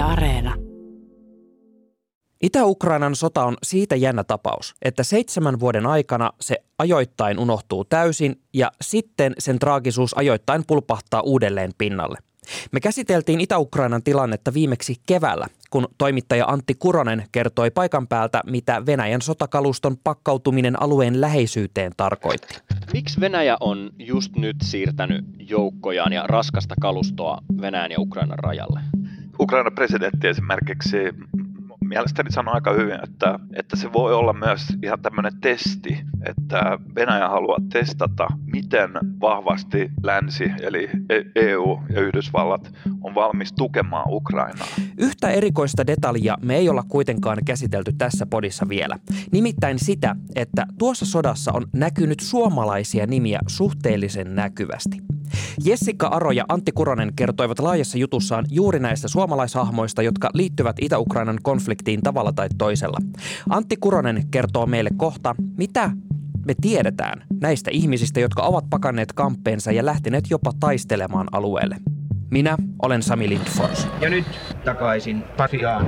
Yle Areena. Itä-Ukrainan sota on siitä jännä tapaus, että seitsemän vuoden aikana se ajoittain unohtuu täysin ja sitten sen traagisuus ajoittain pulpahtaa uudelleen pinnalle. Me käsiteltiin Itä-Ukrainan tilannetta viimeksi keväällä, kun toimittaja Antti Kuronen kertoi paikan päältä, mitä Venäjän sotakaluston pakkautuminen alueen läheisyyteen tarkoitti. Miksi Venäjä on just nyt siirtänyt joukkojaan ja raskasta kalustoa Venäjän ja Ukrainan rajalle? Ukrainan presidentti esimerkiksi mielestäni sanoi aika hyvin, että, että se voi olla myös ihan tämmöinen testi, että Venäjä haluaa testata, miten vahvasti länsi, eli EU ja Yhdysvallat on valmis tukemaan Ukrainaa. Yhtä erikoista detaljia me ei olla kuitenkaan käsitelty tässä podissa vielä. Nimittäin sitä, että tuossa sodassa on näkynyt suomalaisia nimiä suhteellisen näkyvästi. Jessica Aro ja Antti Kuronen kertoivat laajassa jutussaan juuri näistä suomalaishahmoista, jotka liittyvät Itä-Ukrainan konfliktiin tavalla tai toisella. Antti Kuronen kertoo meille kohta, mitä me tiedetään näistä ihmisistä, jotka ovat pakanneet kamppeensa ja lähteneet jopa taistelemaan alueelle. Minä olen Sami Lindfors. Ja nyt takaisin Pasiaan.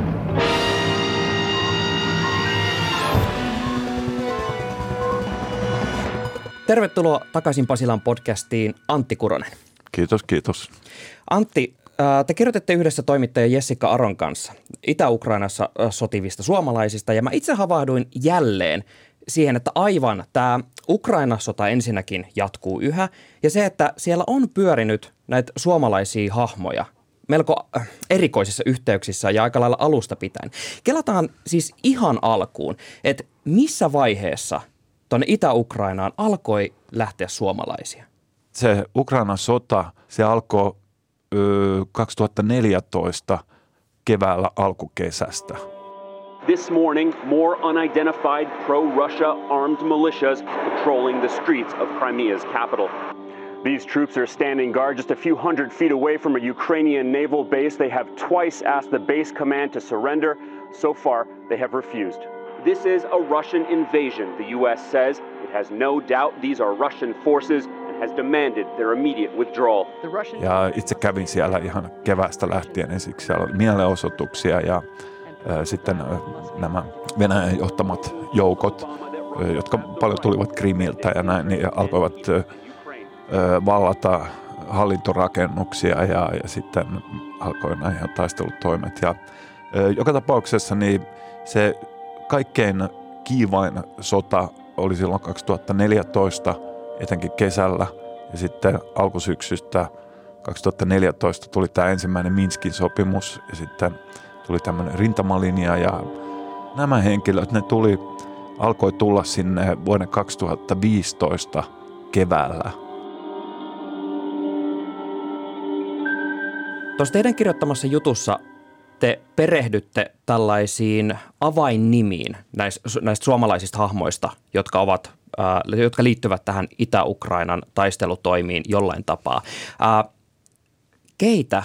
Tervetuloa takaisin Pasilan podcastiin Antti Kuronen. Kiitos, kiitos. Antti, te kirjoitatte yhdessä toimittaja Jessica Aron kanssa Itä-Ukrainassa sotivista suomalaisista ja mä itse havahduin jälleen siihen, että aivan tämä Ukraina-sota ensinnäkin jatkuu yhä ja se, että siellä on pyörinyt näitä suomalaisia hahmoja melko erikoisissa yhteyksissä ja aika lailla alusta pitäen. Kelataan siis ihan alkuun, että missä vaiheessa tuonne Itä-Ukrainaan alkoi lähteä suomalaisia? Se Ukrainan sota, se alkoi ö, 2014 keväällä alkukesästä. This morning, more unidentified pro-Russia armed militias patrolling the streets of Crimea's capital. These troops are standing guard just a few hundred feet away from a Ukrainian naval base. They have twice asked the base command to surrender. So far, they have refused. This is a Russian invasion, the U.S. says. It has no doubt these are Russian forces and has demanded their immediate withdrawal. Ja itse kävin siellä ihan kevästä lähtien ensiksi. Siellä oli mielenosoituksia ja sitten nämä Venäjän johtamat joukot, jotka paljon tulivat Krimiltä ja näin, niin alkoivat vallata hallintorakennuksia ja, ja sitten alkoi näihin taistelutoimet. Ja joka tapauksessa niin se kaikkein kiivain sota oli silloin 2014, etenkin kesällä, ja sitten alkusyksystä 2014 tuli tämä ensimmäinen Minskin sopimus, ja sitten tuli tämmöinen rintamalinja, ja nämä henkilöt, ne tuli, alkoi tulla sinne vuoden 2015 keväällä. Tuossa teidän kirjoittamassa jutussa te perehdytte tällaisiin avainnimiin näistä, näistä suomalaisista hahmoista, jotka, ovat, äh, jotka liittyvät tähän Itä-Ukrainan taistelutoimiin jollain tapaa. Äh, keitä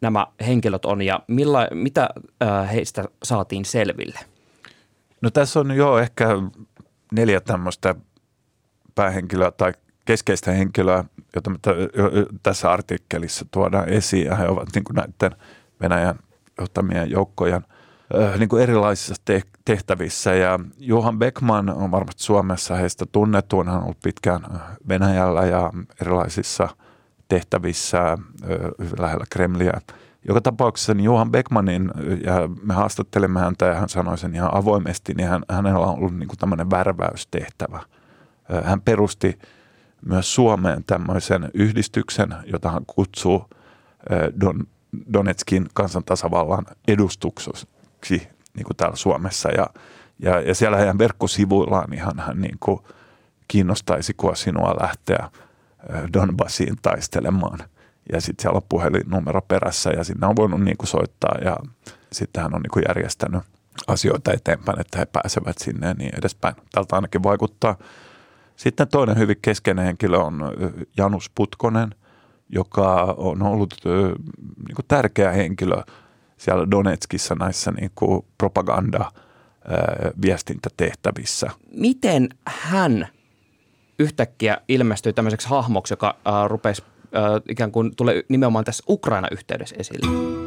nämä henkilöt on ja milla, mitä äh, heistä saatiin selville? No tässä on jo ehkä neljä tämmöistä päähenkilöä tai keskeistä henkilöä, jota tässä artikkelissa tuodaan esiin ja he ovat niin näiden Venäjän johtamien joukkojen niin kuin erilaisissa tehtävissä. Ja Johan Beckman on varmasti Suomessa heistä tunnettu. Hän on ollut pitkään Venäjällä ja erilaisissa tehtävissä lähellä Kremliä. Joka tapauksessa niin Johan Beckmanin, ja me haastattelemme häntä ja hän sanoi sen ihan avoimesti, niin hän, hänellä on ollut niin kuin tämmöinen värväystehtävä. Hän perusti myös Suomeen tämmöisen yhdistyksen, jota hän kutsuu Don, Donetskin kansantasavallan edustukseksi niin kuin täällä Suomessa. Ja, ja, ja siellä heidän verkkosivuillaan ihan hän niin kuin kiinnostaisiko sinua lähteä Donbassiin taistelemaan. Ja sitten siellä on puhelinnumero perässä ja sinne on voinut niin kuin soittaa ja sitten hän on niin kuin järjestänyt asioita eteenpäin, että he pääsevät sinne ja niin edespäin. Tältä ainakin vaikuttaa. Sitten toinen hyvin keskeinen henkilö on Janus Putkonen, joka on ollut niin kuin tärkeä henkilö siellä Donetskissa näissä niin kuin propaganda viestintätehtävissä. Miten hän yhtäkkiä ilmestyi tämmöiseksi hahmoksi, joka äh, rupesi äh, ikään kuin tulee nimenomaan tässä Ukraina-yhteydessä esille?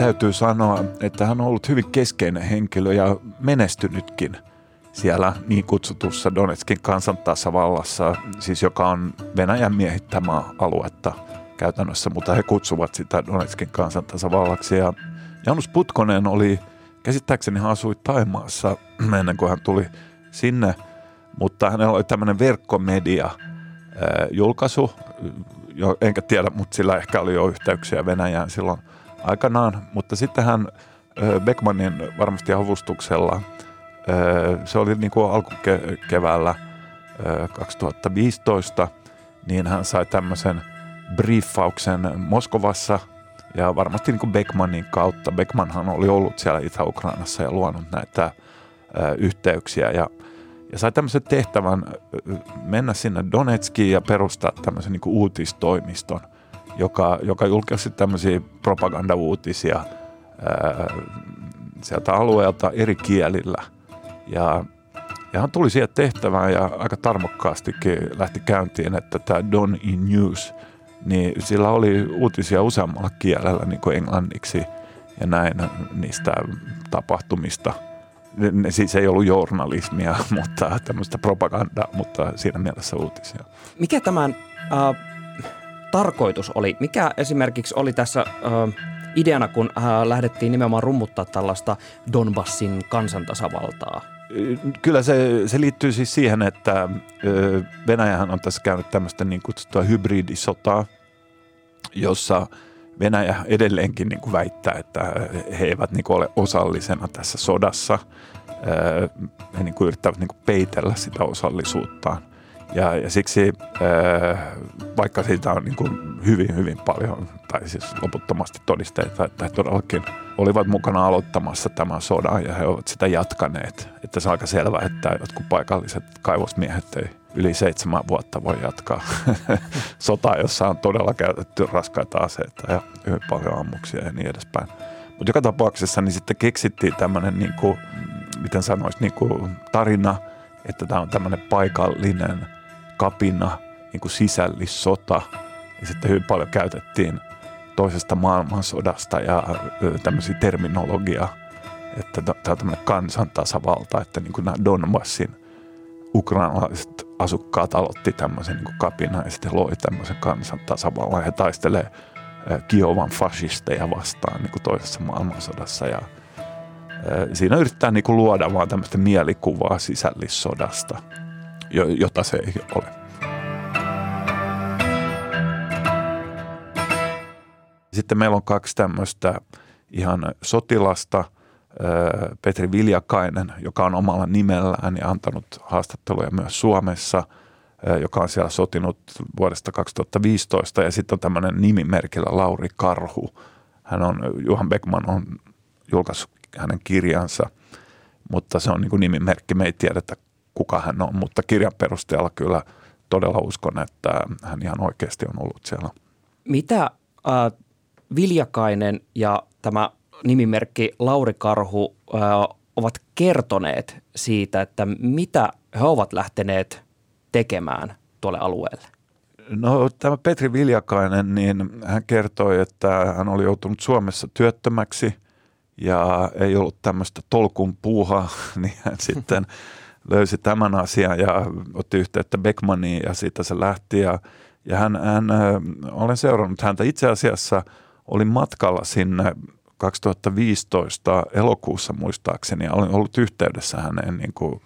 täytyy sanoa, että hän on ollut hyvin keskeinen henkilö ja menestynytkin siellä niin kutsutussa Donetskin kansantasavallassa, siis joka on Venäjän miehittämää aluetta käytännössä, mutta he kutsuvat sitä Donetskin kansantasavallaksi. Ja Janus Putkonen oli, käsittääkseni hän asui Taimaassa ennen kuin hän tuli sinne, mutta hänellä oli tämmöinen verkkomedia julkaisu, enkä tiedä, mutta sillä ehkä oli jo yhteyksiä Venäjään silloin aikanaan, mutta sitten hän Beckmanin varmasti avustuksella, se oli niin kuin alkukeväällä 2015, niin hän sai tämmöisen briefauksen Moskovassa ja varmasti niin kuin Beckmanin kautta. Beckmanhan oli ollut siellä Itä-Ukrainassa ja luonut näitä yhteyksiä ja ja sai tämmöisen tehtävän mennä sinne Donetskiin ja perustaa tämmöisen niin uutistoimiston, joka, joka julkaisi tämmöisiä propagandauutisia ää, sieltä alueelta eri kielillä. Ja, ja hän tuli siihen tehtävään ja aika tarmokkaastikin lähti käyntiin, että tämä Don in News, niin sillä oli uutisia useammalla kielellä, niin kuin englanniksi ja näin niistä tapahtumista – ne siis ei ollut journalismia, mutta tämmöistä propagandaa, mutta siinä mielessä uutisia. Mikä tämän äh, tarkoitus oli? Mikä esimerkiksi oli tässä äh, ideana, kun äh, lähdettiin nimenomaan rummuttaa tällaista Donbassin kansantasavaltaa? Kyllä se, se liittyy siis siihen, että Venäjähän on tässä käynyt tämmöistä niin kutsuttua hybridisotaa, jossa Venäjä edelleenkin niin kuin väittää, että he eivät niin kuin ole osallisena tässä sodassa – he niin kuin yrittävät niin kuin peitellä sitä osallisuuttaan. Ja, ja siksi, vaikka siitä on niin kuin hyvin, hyvin paljon, tai siis loputtomasti todisteita, että he todellakin olivat mukana aloittamassa tämän sodan ja he ovat sitä jatkaneet. Että se on aika selvää, että jotkut paikalliset kaivosmiehet ei yli seitsemän vuotta voi jatkaa sotaa, jossa on todella käytetty raskaita aseita ja hyvin paljon ammuksia ja niin edespäin. Mutta joka tapauksessa niin sitten keksittiin tämmöinen niin kuin, miten sanoisi, niin kuin tarina, että tämä on tämmöinen paikallinen kapina, niin kuin sisällissota. Ja sitten hyvin paljon käytettiin toisesta maailmansodasta ja tämmöisiä terminologiaa, että tämä on tämmöinen kansantasavalta, että niin kuin nämä Donbassin ukrainalaiset asukkaat aloitti tämmöisen niin kapinan ja sitten loi tämmöisen kansantasavallan. He taistelee Kiovan fasisteja vastaan niin kuin toisessa maailmansodassa ja – siinä yrittää niin kuin luoda vaan tämmöistä mielikuvaa sisällissodasta, jota se ei ole. Sitten meillä on kaksi tämmöistä ihan sotilasta, Petri Viljakainen, joka on omalla nimellään ja antanut haastatteluja myös Suomessa, joka on siellä sotinut vuodesta 2015. Ja sitten on tämmöinen nimimerkillä Lauri Karhu. Hän on, Juhan Beckman on julkaissut hänen kirjansa, mutta se on niin kuin nimimerkki. Me ei tiedetä, kuka hän on, mutta kirjan perusteella kyllä todella uskon, että hän ihan oikeasti on ollut siellä. Mitä äh, Viljakainen ja tämä nimimerkki Lauri Karhu äh, ovat kertoneet siitä, että mitä he ovat lähteneet tekemään tuolle alueelle? No tämä Petri Viljakainen, niin hän kertoi, että hän oli joutunut Suomessa työttömäksi – ja ei ollut tämmöistä tolkun puuhaa, niin hän sitten löysi tämän asian ja otti yhteyttä Beckmaniin ja siitä se lähti. Ja, ja hän, hän, olen seurannut häntä. Itse asiassa, olin matkalla sinne 2015 elokuussa muistaakseni. Ja olin ollut yhteydessä häneen niin kuin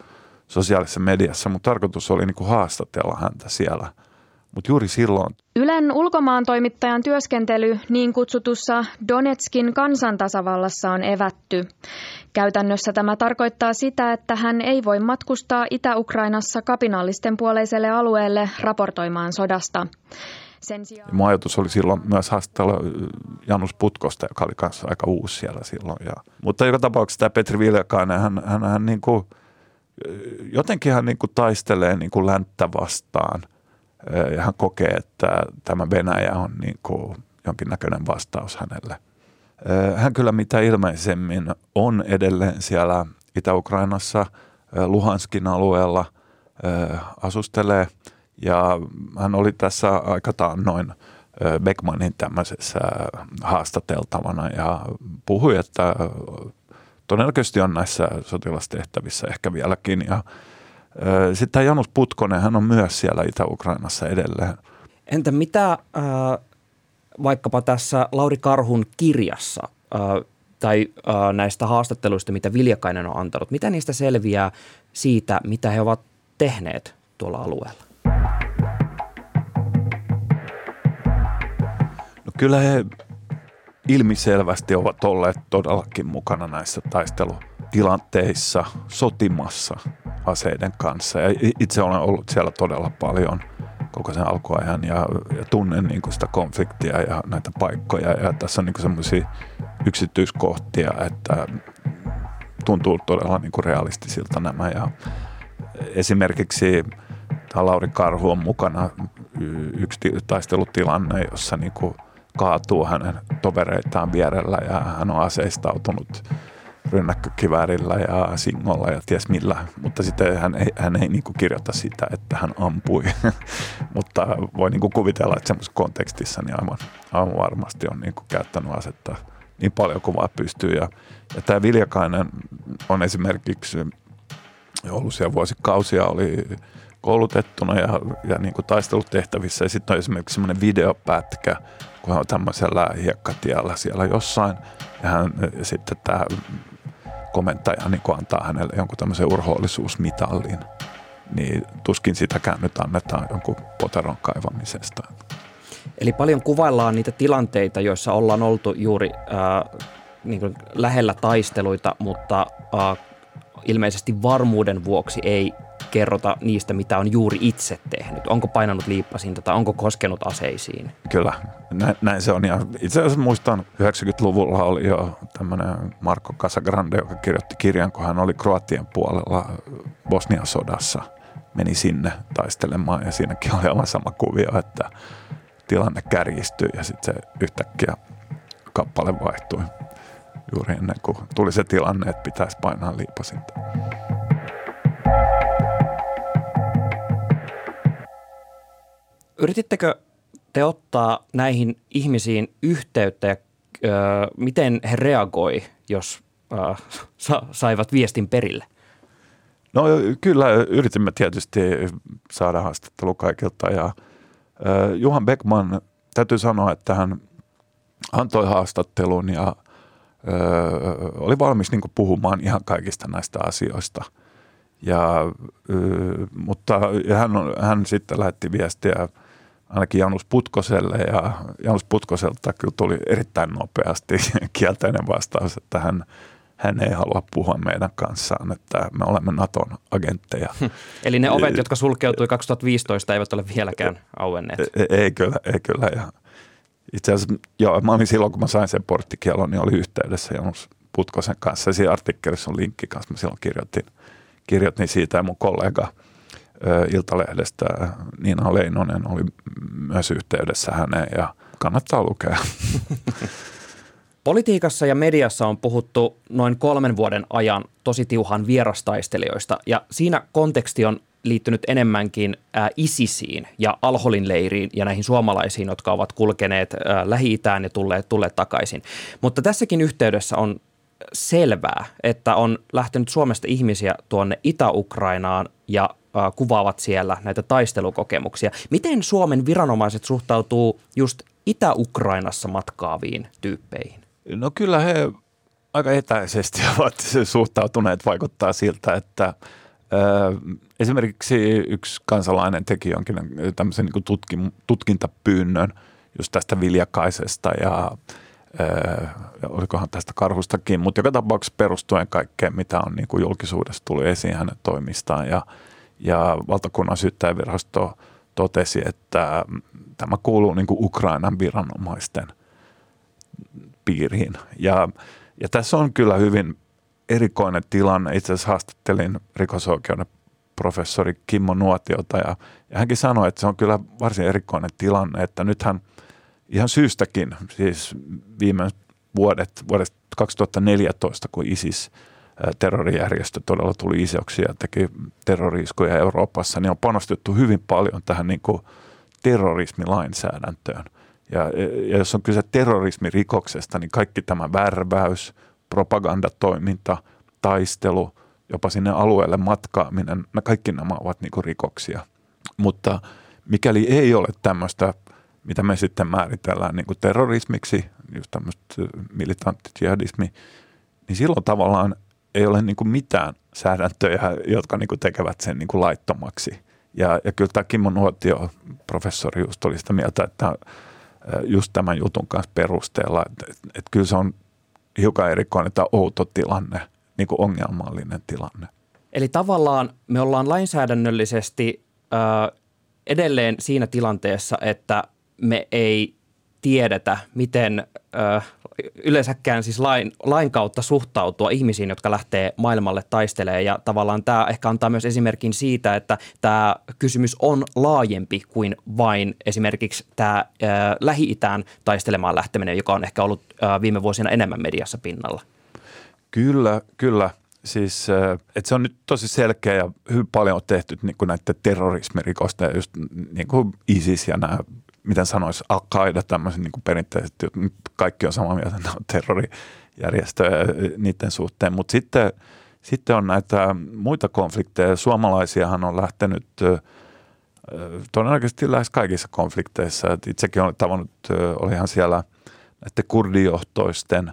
sosiaalisessa mediassa, mutta tarkoitus oli niin kuin haastatella häntä siellä – mutta juuri silloin. Ylen ulkomaan toimittajan työskentely niin kutsutussa Donetskin kansantasavallassa on evätty. Käytännössä tämä tarkoittaa sitä, että hän ei voi matkustaa Itä-Ukrainassa kapinallisten puoleiselle alueelle raportoimaan sodasta. Sen sijaan... Mun ajatus oli silloin myös haastatella Janus Putkosta, joka oli kanssa aika uusi siellä silloin. Ja, mutta joka tapauksessa tämä Petri Viljakainen, hän, hän, hän niin kuin, jotenkin hän niin kuin taistelee niin kuin länttä vastaan – ja hän kokee, että tämä Venäjä on niin kuin jonkinnäköinen vastaus hänelle. Hän kyllä mitä ilmeisemmin on edelleen siellä Itä-Ukrainassa, Luhanskin alueella asustelee ja hän oli tässä aika noin Beckmanin tämmöisessä haastateltavana ja puhui, että todennäköisesti on näissä sotilastehtävissä ehkä vieläkin. Ja sitten tämä Janus Putkonen, hän on myös siellä Itä-Ukrainassa edelleen. Entä mitä äh, vaikkapa tässä Lauri Karhun kirjassa äh, tai äh, näistä haastatteluista, mitä Viljakainen on antanut, mitä niistä selviää siitä, mitä he ovat tehneet tuolla alueella? No kyllä he ilmiselvästi ovat olleet todellakin mukana näissä taistelutilanteissa sotimassa aseiden kanssa. Ja itse olen ollut siellä todella paljon koko sen alkuajan ja, ja tunnen niin kuin sitä konfliktia ja näitä paikkoja. Ja tässä on niin semmoisia yksityiskohtia, että tuntuu todella niin kuin realistisilta nämä. Ja esimerkiksi Lauri Karhu on mukana yksi taistelutilanne, jossa niin kuin kaatuu hänen tovereitaan vierellä ja hän on aseistautunut rynnäkkökiväärillä ja singolla ja ties millä, mutta sitten hän ei, hän ei niin kuin kirjoita sitä, että hän ampui, mutta voi niin kuin kuvitella, että semmoisessa kontekstissa niin aivan, aivan varmasti on niin kuin käyttänyt asetta. Niin paljon kuin vaan pystyy. Ja, ja tämä Viljakainen on esimerkiksi ollut siellä vuosikausia, oli koulutettuna ja, ja niin kuin taistellut tehtävissä ja sitten on esimerkiksi semmoinen videopätkä, kun hän on tämmöisellä hiekkatiellä siellä jossain. Ja hän sitten tämä komentaja niin antaa hänelle jonkun tämmöisen urhoollisuusmitallin. Niin tuskin sitäkään nyt annetaan jonkun poteron kaivamisesta. Eli paljon kuvaillaan niitä tilanteita, joissa ollaan oltu juuri äh, niin kuin lähellä taisteluita, mutta äh, ilmeisesti varmuuden vuoksi ei kerrota niistä, mitä on juuri itse tehnyt? Onko painanut liippasinta tai onko koskenut aseisiin? Kyllä, näin, näin se on. Ja itse asiassa muistan, 90-luvulla oli jo tämmöinen Marco Casagrande, joka kirjoitti kirjan, kun hän oli Kroatian puolella Bosnian sodassa. Meni sinne taistelemaan ja siinäkin oli aivan sama kuvio, että tilanne kärjistyi ja sitten se yhtäkkiä kappale vaihtui juuri ennen kuin tuli se tilanne, että pitäisi painaa liipasinta. Yritittekö te ottaa näihin ihmisiin yhteyttä ja ö, miten he reagoi, jos ö, sa- saivat viestin perille? No kyllä yritimme tietysti saada haastattelu kaikilta ja ö, Juhan Beckman täytyy sanoa, että hän antoi haastattelun ja ö, oli valmis niin puhumaan ihan kaikista näistä asioista. Ja, mutta hän, hän sitten lähetti viestiä ainakin Janus Putkoselle ja Janus Putkoselta kyllä tuli erittäin nopeasti kielteinen vastaus, että hän, hän ei halua puhua meidän kanssaan, että me olemme Naton agentteja. Eli ne ovet, jotka sulkeutui 2015, eivät ole vieläkään auenneet. Ei, ei kyllä, ei kyllä. Ja itse asiassa, joo, mä olin silloin, kun mä sain sen porttikielon, niin oli yhteydessä Janus Putkosen kanssa. Siinä artikkelissa on linkki kanssa, mä silloin kirjoitin, kirjoitin siitä ja mun kollega – Iltalehdestä Niina Leinonen oli myös yhteydessä häneen ja kannattaa lukea. Politiikassa ja mediassa on puhuttu noin kolmen vuoden ajan tosi tiuhan vierastaistelijoista ja siinä konteksti on liittynyt enemmänkin ISISiin ja Alholin leiriin ja näihin suomalaisiin, jotka ovat kulkeneet ää, Lähi-Itään ja tulleet, tulleet takaisin. Mutta tässäkin yhteydessä on selvää, että on lähtenyt Suomesta ihmisiä tuonne Itä-Ukrainaan ja kuvaavat siellä näitä taistelukokemuksia. Miten Suomen viranomaiset suhtautuu just Itä-Ukrainassa matkaaviin tyyppeihin? No kyllä he aika etäisesti ovat suhtautuneet. Vaikuttaa siltä, että esimerkiksi yksi kansalainen teki jonkin tämmöisen niin tutkin, tutkintapyynnön just tästä Viljakaisesta ja ja olikohan tästä karhustakin, mutta joka tapauksessa perustuen kaikkeen, mitä on niin kuin julkisuudessa tullut esiin hänen toimistaan. Ja, ja valtakunnan syyttäjävirasto totesi, että tämä kuuluu niin kuin Ukrainan viranomaisten piiriin. Ja, ja tässä on kyllä hyvin erikoinen tilanne. Itse asiassa haastattelin rikosoikeuden professori Kimmo Nuotiota ja, ja hänkin sanoi, että se on kyllä varsin erikoinen tilanne, että nythän ihan syystäkin, siis viime vuodet, vuodesta 2014, kun ISIS terrorijärjestö todella tuli isoksi ja teki terroriiskuja Euroopassa, niin on panostettu hyvin paljon tähän niin kuin terrorismilainsäädäntöön. Ja, ja jos on kyse terrorismirikoksesta, niin kaikki tämä värväys, propagandatoiminta, taistelu, jopa sinne alueelle matkaaminen, kaikki nämä ovat niin kuin rikoksia. Mutta mikäli ei ole tämmöistä, mitä me sitten määritellään niin kuin terrorismiksi, just tämmöistä militanttijihadismi, niin silloin tavallaan ei ole niin kuin mitään säädäntöjä, jotka niin kuin tekevät sen niin kuin laittomaksi. Ja, ja kyllä tämä Kimmo Nuotio, professori, just oli sitä mieltä, että just tämän jutun kanssa perusteella, että, että, että kyllä se on hiukan erikoinen tämä outo tilanne, niin kuin ongelmallinen tilanne. Eli tavallaan me ollaan lainsäädännöllisesti ö, edelleen siinä tilanteessa, että me ei tiedetä, miten ö, yleensäkään siis lain, lain kautta suhtautua ihmisiin, jotka lähtee maailmalle taistelemaan. Ja tavallaan tämä ehkä antaa myös esimerkin siitä, että tämä kysymys on laajempi kuin vain esimerkiksi tämä ö, Lähi-Itään taistelemaan lähteminen, joka on ehkä ollut ö, viime vuosina enemmän mediassa pinnalla. Kyllä, kyllä. Siis, että se on nyt tosi selkeä ja hyvin paljon on tehty niin kuin näiden terrorismirikosta ja just niin kuin ISIS ja nämä miten sanoisi, Al-Qaida, tämmöisen niin perinteiset, kaikki on samaa mieltä, että on terrorijärjestöjä niiden suhteen, mutta sitten, sitten on näitä muita konflikteja. Suomalaisiahan on lähtenyt todennäköisesti lähes kaikissa konflikteissa. Itsekin olen tavannut, olihan siellä näiden kurdijohtoisten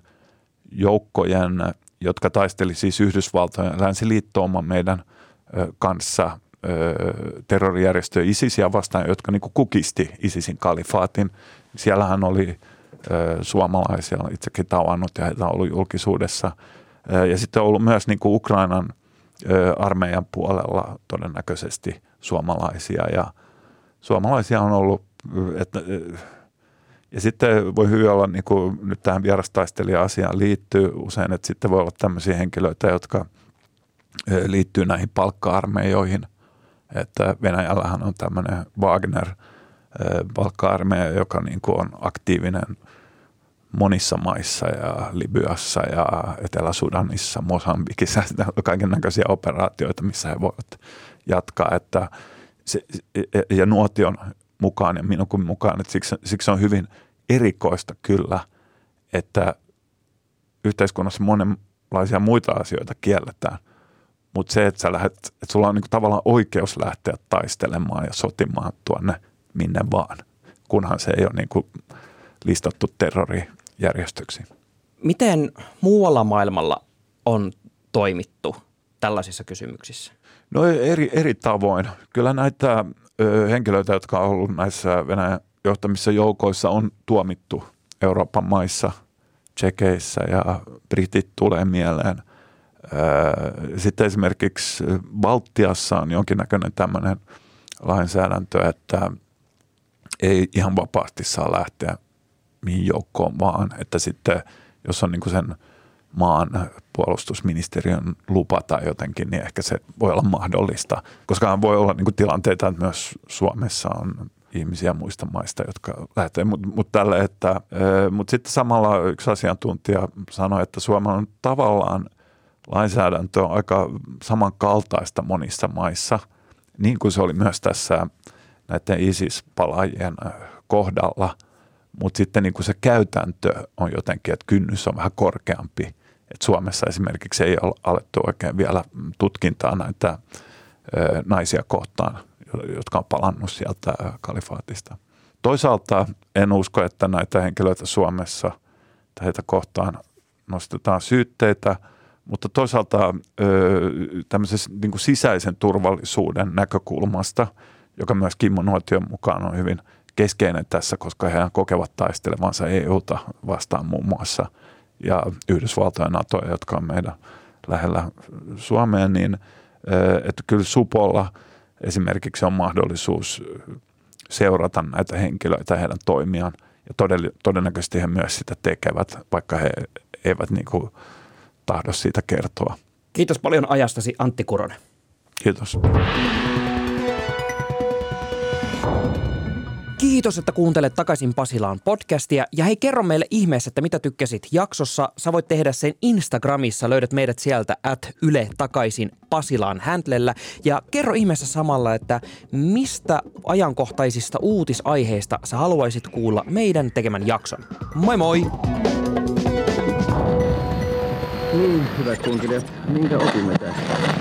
joukkojen, jotka taisteli siis Yhdysvaltojen länsiliittouman meidän kanssa – terrorijärjestö ISISia vastaan, jotka niin kukisti ISISin kalifaatin. Siellähän oli suomalaisia, itsekin tavannut ja heitä on ollut julkisuudessa. Ja sitten on ollut myös niin kuin Ukrainan armeijan puolella todennäköisesti suomalaisia ja suomalaisia on ollut, että, ja sitten voi hyvin olla, niin kuin nyt tähän vierastaistelija-asiaan liittyy usein, että sitten voi olla tämmöisiä henkilöitä, jotka liittyy näihin palkka-armeijoihin – että Venäjällähän on tämmöinen Wagner palkka joka niin kuin on aktiivinen monissa maissa ja Libyassa ja Etelä-Sudanissa, Mosambikissa, kaiken näköisiä operaatioita, missä he voivat jatkaa. Että se, ja nuotion mukaan ja minun mukaan, että siksi, siksi on hyvin erikoista kyllä, että yhteiskunnassa monenlaisia muita asioita kielletään – mutta se, että, sä lähdet, että sulla on niinku tavallaan oikeus lähteä taistelemaan ja sotimaan tuonne minne vaan, kunhan se ei ole niinku listattu terrorijärjestöksi. Miten muualla maailmalla on toimittu tällaisissa kysymyksissä? No eri, eri tavoin. Kyllä näitä ö, henkilöitä, jotka on ollut näissä Venäjän johtamissa joukoissa, on tuomittu Euroopan maissa, Tsekeissä ja Britit tulee mieleen – sitten esimerkiksi Baltiassa on jonkinnäköinen tämmöinen lainsäädäntö, että ei ihan vapaasti saa lähteä mihin joukkoon vaan, että sitten jos on niin kuin sen maan puolustusministeriön lupa tai jotenkin, niin ehkä se voi olla mahdollista. Koska voi olla niin tilanteita, että myös Suomessa on ihmisiä muista maista, jotka lähtee. Mutta mut tälle, että, mut sitten samalla yksi asiantuntija sanoi, että Suomella on tavallaan – lainsäädäntö on aika samankaltaista monissa maissa, niin kuin se oli myös tässä näiden ISIS-palaajien kohdalla, mutta sitten niin kuin se käytäntö on jotenkin, että kynnys on vähän korkeampi. Et Suomessa esimerkiksi ei ole alettu oikein vielä tutkintaa näitä naisia kohtaan, jotka on palannut sieltä kalifaatista. Toisaalta en usko, että näitä henkilöitä Suomessa heitä kohtaan nostetaan syytteitä – mutta toisaalta tämmöisessä niin kuin sisäisen turvallisuuden näkökulmasta, joka myös Kimmo Nuotion mukaan on hyvin keskeinen tässä, koska he kokevat taistelevansa EUta vastaan muun muassa ja Yhdysvaltoja ja NATOja, jotka on meidän lähellä Suomeen, niin että kyllä Supolla esimerkiksi on mahdollisuus seurata näitä henkilöitä heidän toimiaan. Ja todennäköisesti he myös sitä tekevät, vaikka he eivät niin kuin tahdo siitä kertoa. Kiitos paljon ajastasi Antti Kuronen. Kiitos. Kiitos, että kuuntelet takaisin Pasilaan podcastia. Ja hei, kerro meille ihmeessä, että mitä tykkäsit jaksossa. Sä voit tehdä sen Instagramissa. Löydät meidät sieltä at Yle takaisin Pasilaan häntlellä. Ja kerro ihmeessä samalla, että mistä ajankohtaisista uutisaiheista sä haluaisit kuulla meidän tekemän jakson. Moi moi! Niin, hyvät kunkilijat, minkä opimme tästä?